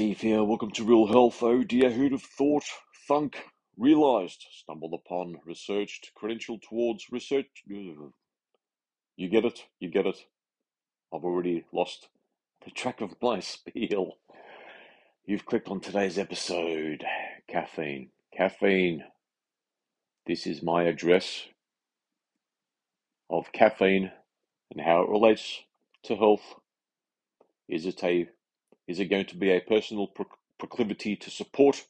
Steve here. Welcome to Real Health. Oh dear, who'd have thought? Thunk, realized, stumbled upon, researched, credentialed towards, research. You get it? You get it? I've already lost the track of my spiel. You've clicked on today's episode. Caffeine. Caffeine. This is my address of caffeine and how it relates to health. Is it a is it going to be a personal pro- proclivity to support,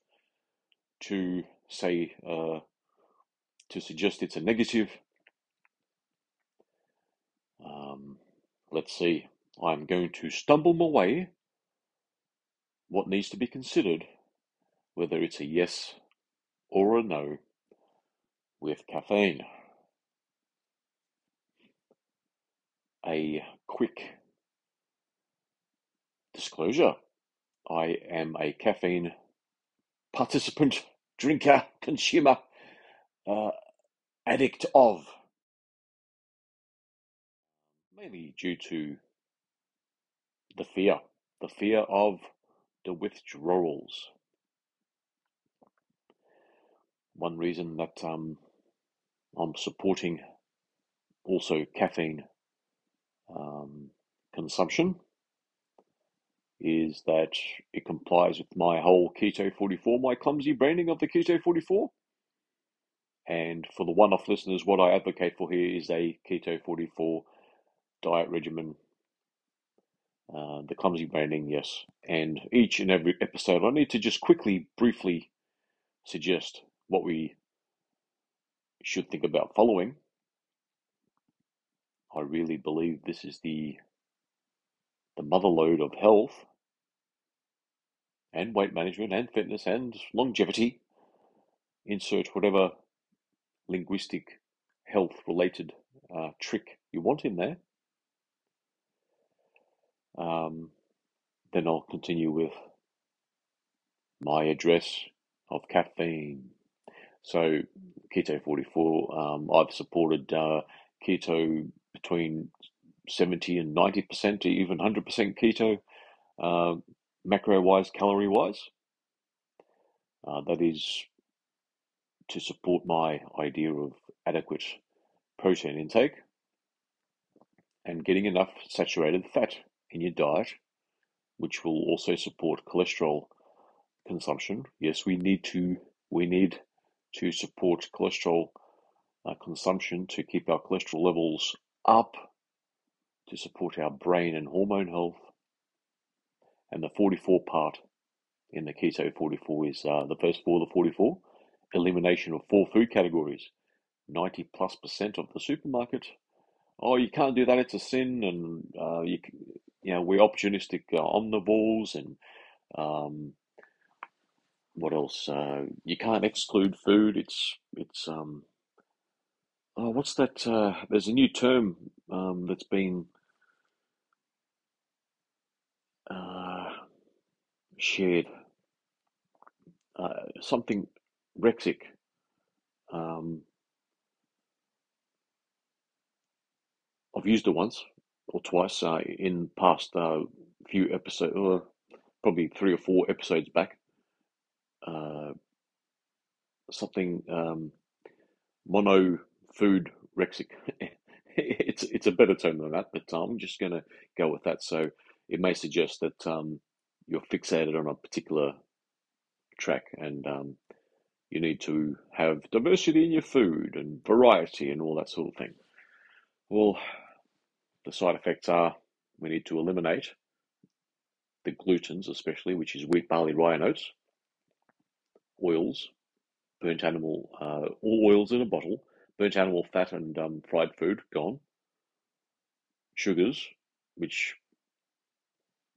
to say, uh, to suggest it's a negative? Um, let's see. I'm going to stumble my way. What needs to be considered, whether it's a yes or a no, with caffeine. A quick Disclosure I am a caffeine participant, drinker, consumer, uh, addict of. Mainly due to the fear, the fear of the withdrawals. One reason that um, I'm supporting also caffeine um, consumption is that it complies with my whole Keto 44, my clumsy branding of the Keto 44. And for the one off listeners, what I advocate for here is a Keto 44 diet regimen. Uh, the clumsy branding, yes. And each and every episode, I need to just quickly, briefly suggest what we should think about following. I really believe this is the the motherlode of health and weight management and fitness and longevity. Insert whatever linguistic health related uh, trick you want in there. Um, then I'll continue with my address of caffeine. So, Keto 44, um, I've supported uh, keto between 70 and 90% to even 100% keto. Uh, macro wise, calorie wise. Uh, that is to support my idea of adequate protein intake and getting enough saturated fat in your diet, which will also support cholesterol consumption. Yes, we need to we need to support cholesterol uh, consumption to keep our cholesterol levels up, to support our brain and hormone health, and the 44 part in the Keto 44 is uh, the first four of the 44 elimination of four food categories. 90 plus percent of the supermarket. Oh, you can't do that, it's a sin, and uh, you, you know, we're opportunistic uh, omnivores, and um, what else? Uh, you can't exclude food. It's, it's, um, oh, what's that? Uh, there's a new term um, that's been uh, shared uh, something Rexic. Um, I've used it once or twice uh, in past uh, few episodes, probably three or four episodes back. Uh, something um, mono food Rexic. it's it's a better term than that, but I'm just going to go with that. So it may suggest that um, you're fixated on a particular track and um, you need to have diversity in your food and variety and all that sort of thing. Well, the side effects are we need to eliminate the glutens, especially, which is wheat, barley, rye, and oats, oils, burnt animal, uh, all oils in a bottle, burnt animal fat and um, fried food gone, sugars, which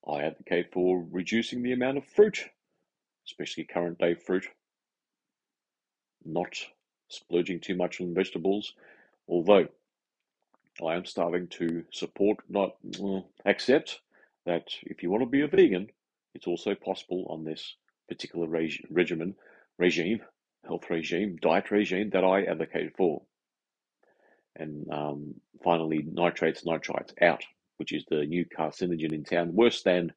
I advocate for reducing the amount of fruit, especially current day fruit, not splurging too much on vegetables, although I am starting to support, not accept that if you want to be a vegan, it's also possible on this particular reg- regimen, regime, health regime, diet regime that I advocate for. And um, finally, nitrates, nitrites out, which is the new carcinogen in town, worse than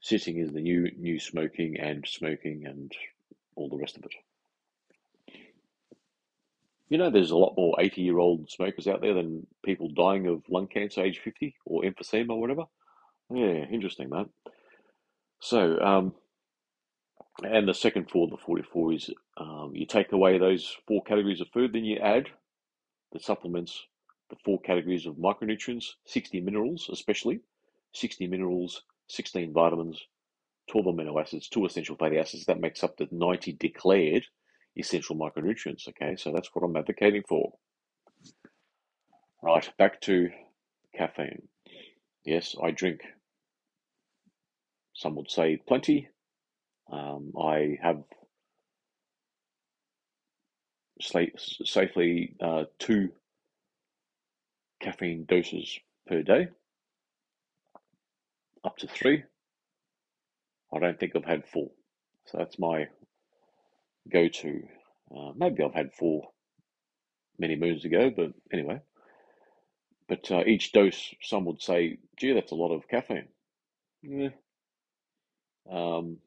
sitting is the new new smoking and smoking and all the rest of it. You know, there's a lot more 80 year old smokers out there than people dying of lung cancer age 50 or emphysema or whatever. Yeah, interesting, mate. So, um, and the second for the 44 is um, you take away those four categories of food, then you add the supplements, the four categories of micronutrients, 60 minerals, especially 60 minerals, 16 vitamins, 12 amino acids, two essential fatty acids. That makes up the 90 declared essential micronutrients. Okay, so that's what I'm advocating for. Right, back to caffeine. Yes, I drink, some would say plenty. Um, I have safely uh, two caffeine doses per day, up to three. I don't think I've had four. So that's my go to. Uh, maybe I've had four many moons ago, but anyway. But uh, each dose, some would say, gee, that's a lot of caffeine. Yeah. Um,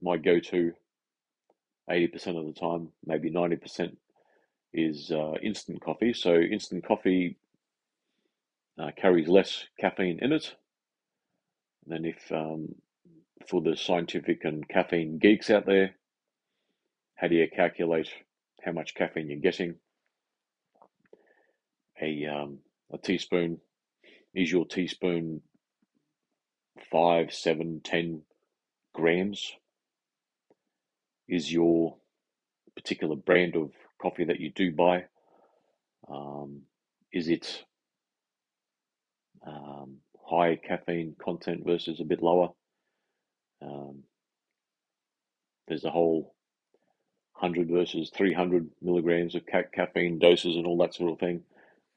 my go to 80% of the time, maybe 90% is uh, instant coffee. So, instant coffee uh, carries less caffeine in it than if um, for the scientific and caffeine geeks out there, how do you calculate how much caffeine you're getting? A, um, a teaspoon is your teaspoon five, seven, ten grams? Is your particular brand of coffee that you do buy? Um, is it um, high caffeine content versus a bit lower? Um, there's a whole 100 versus 300 milligrams of ca- caffeine doses and all that sort of thing.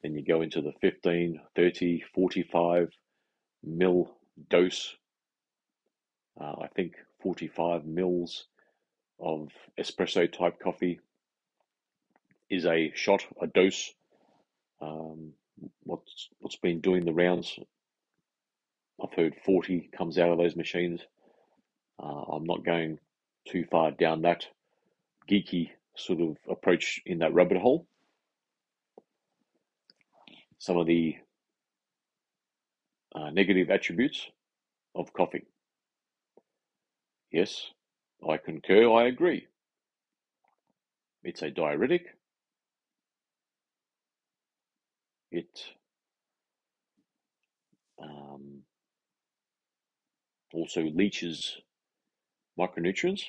Then you go into the 15, 30, 45 mil dose. Uh, I think 45 mils of espresso type coffee is a shot, a dose. Um, what's what's been doing the rounds? I've heard 40 comes out of those machines. Uh, I'm not going too far down that geeky sort of approach in that rabbit hole. Some of the uh, negative attributes of coffee. Yes, I concur, I agree. It's a diuretic. It um, also leaches micronutrients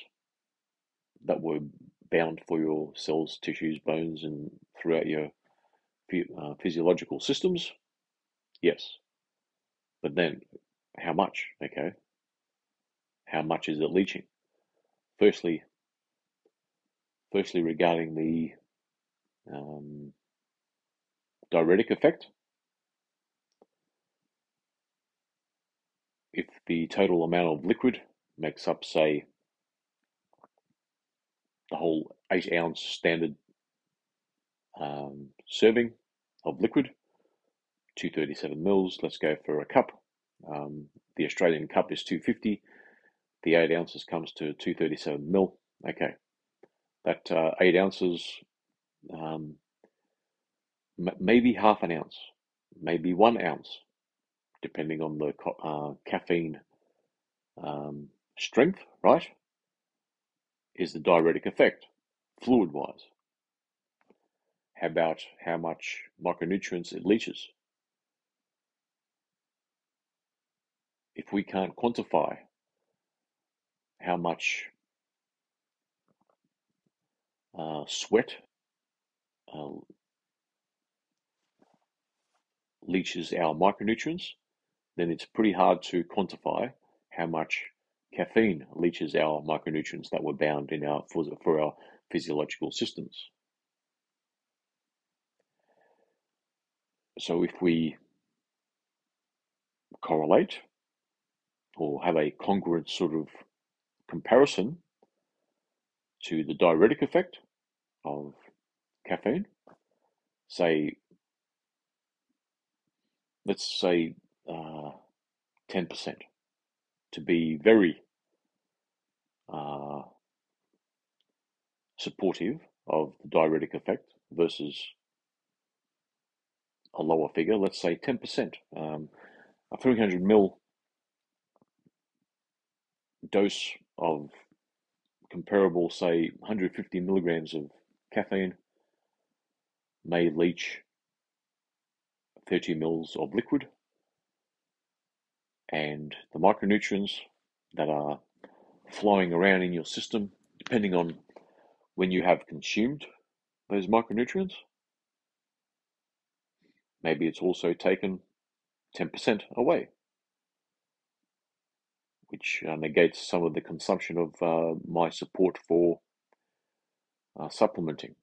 that were bound for your cells, tissues, bones, and throughout your uh, physiological systems? Yes. But then, how much? Okay. How much is it leaching? Firstly, firstly regarding the um, diuretic effect. If the total amount of liquid makes up, say, the whole eight ounce standard um, serving of liquid, 237 mils. Let's go for a cup. Um, the Australian cup is 250. The eight ounces comes to 237 mil. Okay, that uh, eight ounces, um, maybe half an ounce, maybe one ounce, depending on the uh, caffeine um, strength, right? is the diuretic effect, fluid wise. How about how much micronutrients it leaches? If we can't quantify how much uh, sweat uh, leaches our micronutrients, then it's pretty hard to quantify how much Caffeine leaches our micronutrients that were bound in our for, for our physiological systems. So if we correlate or have a congruent sort of comparison to the diuretic effect of caffeine, say, let's say uh, 10%. to be very uh, supportive of the diuretic effect versus a lower figure, let's say 10%. Um, a 300 ml dose of comparable, say, 150 milligrams of caffeine may leach 30 mils of liquid and the micronutrients that are flowing around in your system, depending on when you have consumed those micronutrients. Maybe it's also taken 10% away, which uh, negates some of the consumption of uh, my support for uh, supplementing.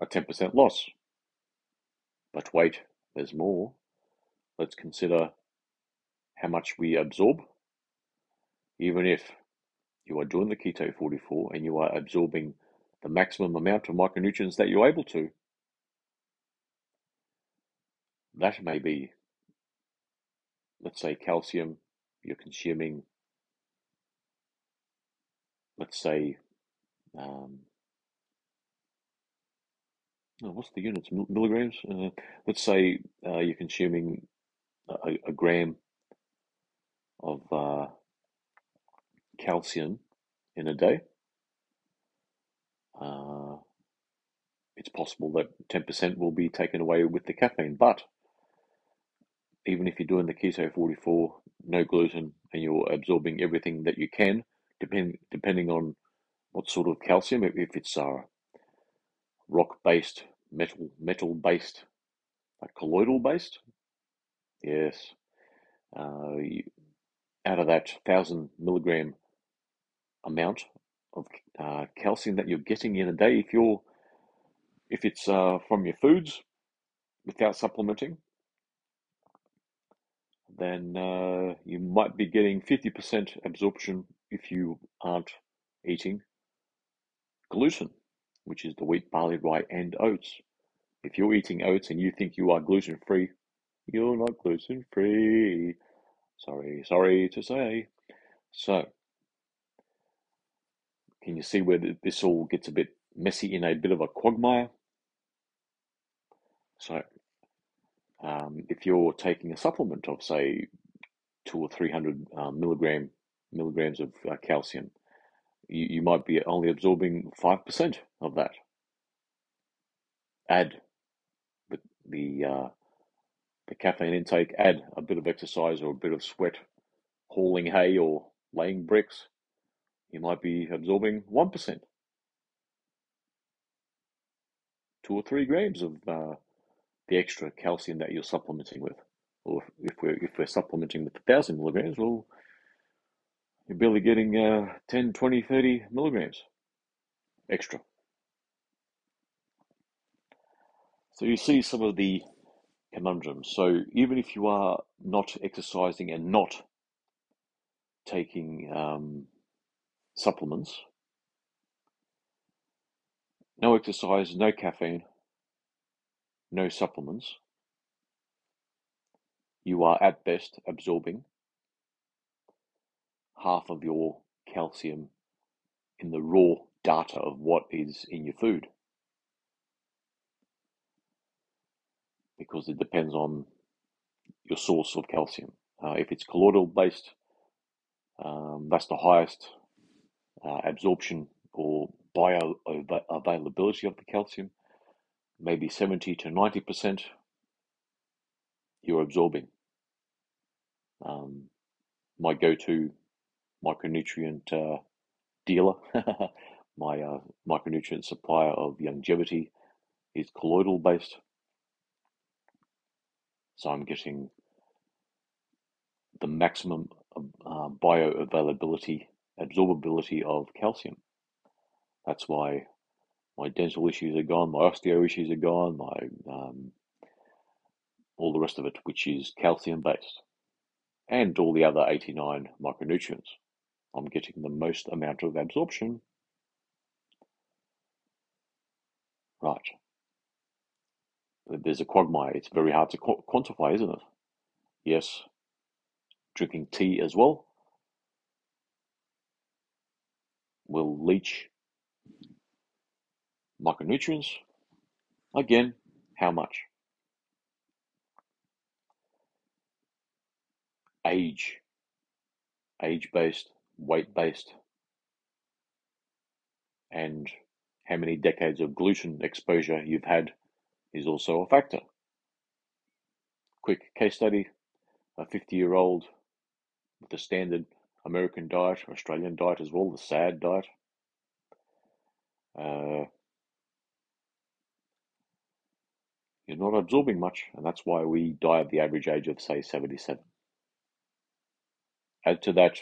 A 10% loss. But wait, there's more. Let's consider how much we absorb, even if you are doing the keto 44 and you are absorbing the maximum amount of micronutrients that you're able to. That may be, let's say, calcium, you're consuming, let's say, um, oh, what's the units? Milligrams? Uh, let's say uh, you're consuming a, a gram of uh, calcium in a day. Uh, it's possible that 10% will be taken away with the caffeine, but even if you're doing the keto 44, no gluten, and you're absorbing everything that you can, depend, depending on what sort of calcium, if, it's uh, rock based, metal metal based, like colloidal based, yes, uh, out of that thousand milligram amount of uh, calcium that you're getting in a day, if you're if it's uh, from your foods without supplementing, then uh, you might be getting 50% absorption if you aren't eating gluten, which is the wheat, barley, rye, and oats. If you're eating oats and you think you are gluten free, you're not gluten free. Sorry, sorry to say. So, can you see where this all gets a bit messy in a bit of a quagmire? So, um, if you're taking a supplement of, say, two or three hundred um, milligram milligrams of uh, calcium, you, you might be only absorbing five percent of that. Add the the uh, the caffeine intake. Add a bit of exercise or a bit of sweat, hauling hay or laying bricks. You might be absorbing one percent, two or three grams of uh, the extra calcium that you're supplementing with. Or if we're if we're supplementing with 1,000 milligrams, well, you're barely getting uh, 10, 20, 30 milligrams extra. So you see some of the conundrums. So even if you are not exercising and not taking um, supplements, no exercise, no caffeine, no supplements, you are at best absorbing half of your calcium in the raw data of what is in your food. Because it depends on your source of calcium. Uh, if it's colloidal based, um, that's the highest uh, absorption or bioavailability of the calcium maybe 70 to 90% you're absorbing. Um, my go to micronutrient uh, dealer, my uh, micronutrient supplier of longevity is colloidal based. So I'm getting the maximum uh, bioavailability, absorbability of calcium. That's why my dental issues are gone, my osteo issues are gone, my um, all the rest of it, which is calcium based, and all the other 89 micronutrients. I'm getting the most amount of absorption. Right. There's a quagmire. It's very hard to qu- quantify, isn't it? Yes. drinking tea as well will leach micronutrients. Again, how much? Age, age based, weight based, and how many decades of gluten exposure you've had is also a factor. Quick case study a 50 year old with the standard American diet, Australian diet as well, the SAD diet. Uh, you're not absorbing much, and that's why we die at the average age of, say, 77. Add to that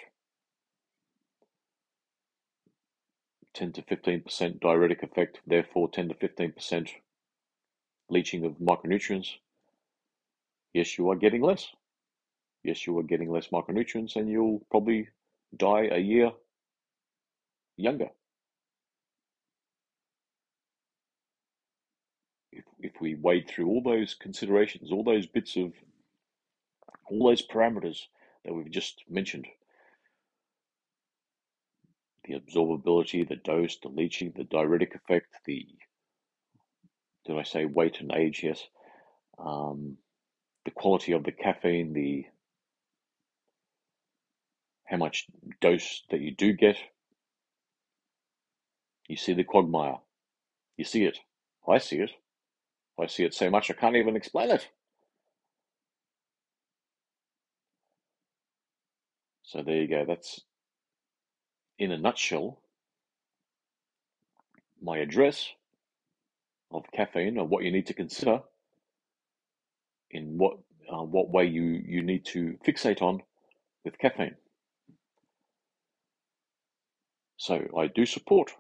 10 to 15% diuretic effect, therefore 10 to 15% leaching of micronutrients. Yes, you are getting less. Yes, you are getting less micronutrients, and you'll probably die a year younger. If, if we wade through all those considerations, all those bits of, all those parameters that we've just mentioned, the absorbability, the dose, the leaching, the diuretic effect, the, did I say weight and age? Yes. Um, the quality of the caffeine, the how much dose that you do get. You see the quagmire. You see it. I see it. I see it so much I can't even explain it. So there you go. That's in a nutshell my address of caffeine and what you need to consider in what uh, what way you you need to fixate on with caffeine. So I do support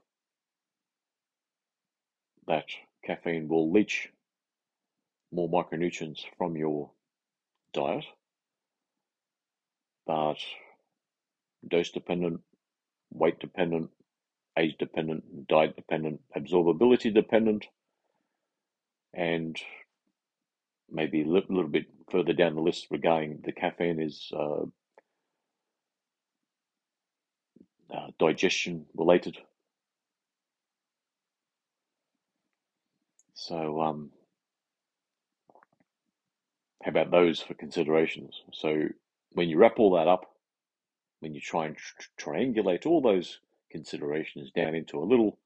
that caffeine will leach more micronutrients from your diet, but dose dependent, weight dependent, age dependent, diet dependent, absorbability dependent, and maybe a little, little bit further down the list regarding the caffeine is uh, uh, digestion related. So, um, how about those for considerations? So, when you wrap all that up, when you try and tr- triangulate all those considerations down into a little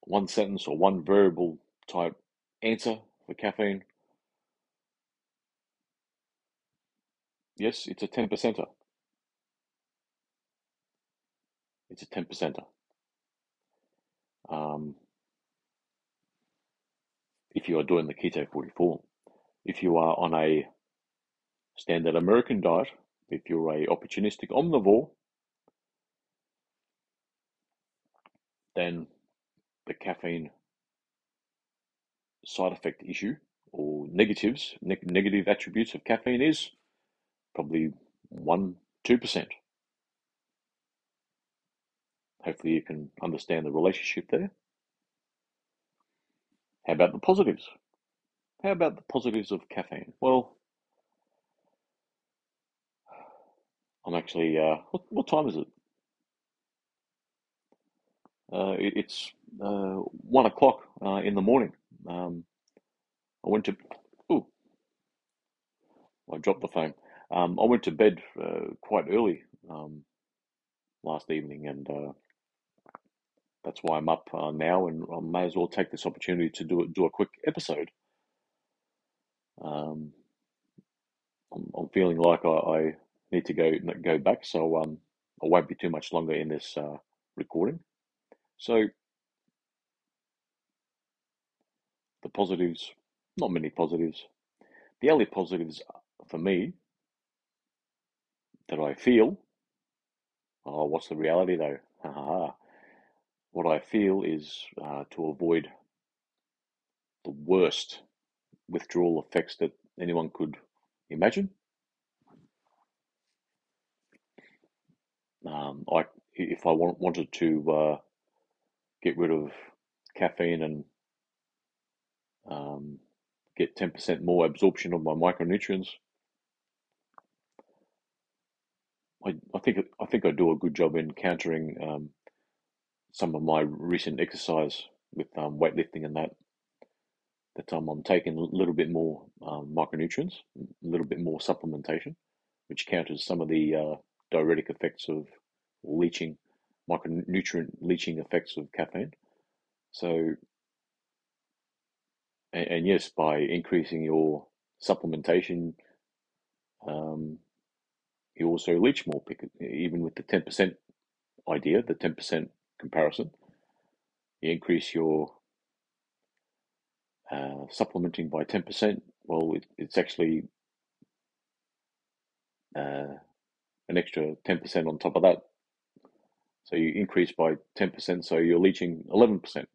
one sentence or one variable type answer for caffeine, yes, it's a 10 percenter. It's a 10 percenter. Um, if you are doing the keto 44, if you are on a standard American diet, if you're a opportunistic omnivore, then the caffeine side effect issue or negatives, ne- negative attributes of caffeine is probably 1 2%. Hopefully, you can understand the relationship there. How about the positives? How about the positives of caffeine? Well, I'm actually, uh, what, what time is it? Uh, it it's uh, one o'clock uh, in the morning. Um, I went to, ooh, I dropped the phone. Um, I went to bed uh, quite early um, last evening, and uh, that's why I'm up uh, now, and I may as well take this opportunity to do do a quick episode. Um, I'm, I'm feeling like I, I need to go go back, so um, I won't be too much longer in this uh, recording. So the positives, not many positives. The only positives for me that I feel. Oh, what's the reality though? what I feel is uh, to avoid the worst withdrawal effects that anyone could imagine. Um, I, if I want, wanted to uh, get rid of caffeine and um, get 10% more absorption of my micronutrients, I, I think I think I do a good job in countering um, some of my recent exercise with um, weightlifting and that. That I'm taking a little bit more um, micronutrients, a little bit more supplementation, which counters some of the uh, diuretic effects of leaching, micronutrient leaching effects of caffeine. So, and, and yes, by increasing your supplementation, um, you also leach more, even with the 10% idea, the 10% comparison. You increase your uh, supplementing by 10%. Well, it, it's actually uh, an extra 10% on top of that. So you increase by 10%, so you're leaching 11%.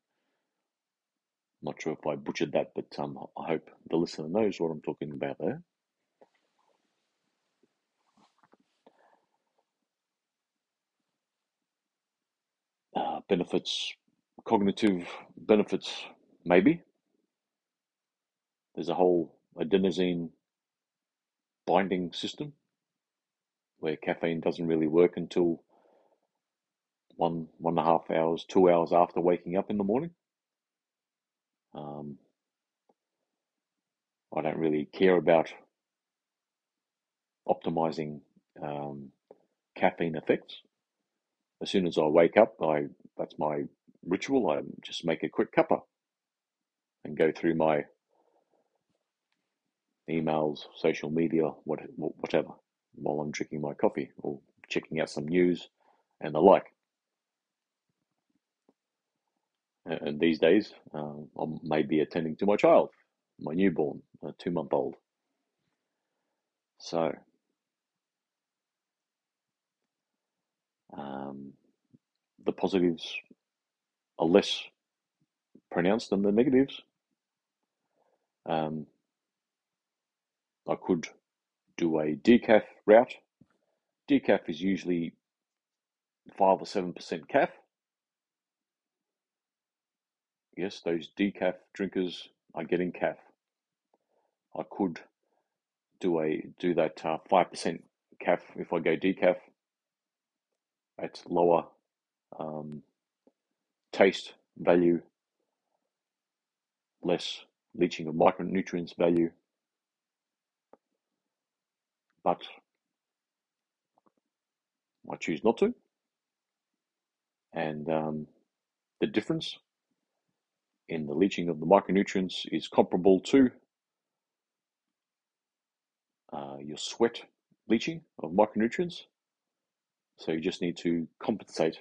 Not sure if I butchered that, but um, I hope the listener knows what I'm talking about there. Uh, benefits, cognitive benefits, maybe. There's a whole adenosine binding system where caffeine doesn't really work until one one and a half hours, two hours after waking up in the morning. Um, I don't really care about optimizing um, caffeine effects. As soon as I wake up, I that's my ritual. I just make a quick cuppa and go through my emails, social media, what, whatever, while I'm drinking my coffee or checking out some news and the like. And these days, uh, I may be attending to my child, my newborn, a two month old. So, um, the positives are less pronounced than the negatives. Um, I could do a decaf route. Decaf is usually five or seven percent caf. Yes, those decaf drinkers are getting caf. I could do a do that uh, five percent caf if I go decaf at lower um, taste value, less leaching of micronutrients value, but I choose not to. And um, the difference in the leaching of the micronutrients is comparable to uh, your sweat leaching of micronutrients. So you just need to compensate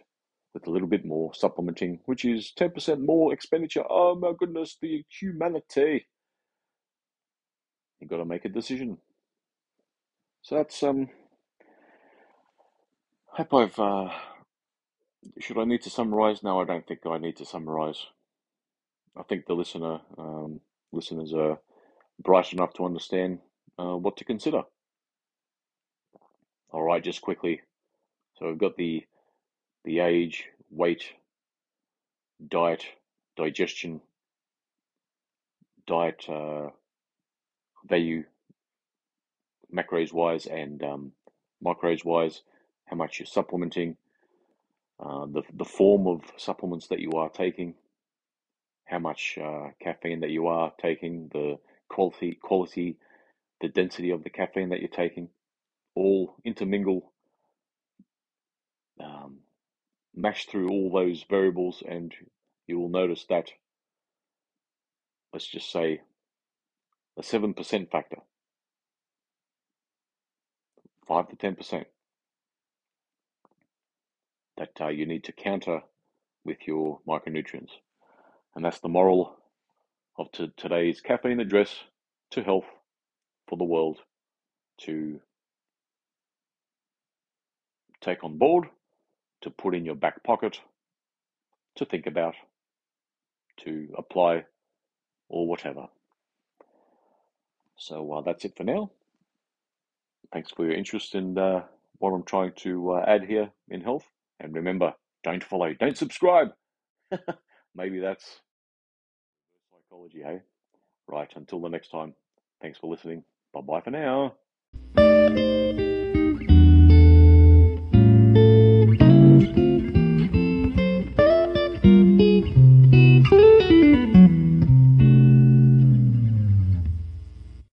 with a little bit more supplementing, which is 10% more expenditure. Oh my goodness, the humanity. You've got to make a decision. So that's um. I've. Uh, should I need to summarize? No, I don't think I need to summarize. I think the listener, um, listeners are bright enough to understand uh, what to consider. All right, just quickly. So we've got the the age, weight, diet, digestion, diet uh, value macros wise and um, micros wise, how much you're supplementing, uh, the, the form of supplements that you are taking, how much uh, caffeine that you are taking, the quality, quality, the density of the caffeine that you're taking, all intermingle, um, mash through all those variables, and you will notice that, let's just say, a 7% factor. 5 to 10% that uh, you need to counter with your micronutrients. And that's the moral of to today's caffeine address to health for the world to take on board, to put in your back pocket, to think about, to apply, or whatever. So uh, that's it for now. Thanks for your interest in uh, what I'm trying to uh, add here in health. And remember, don't follow, don't subscribe. Maybe that's psychology, hey? Right, until the next time, thanks for listening. Bye bye for now.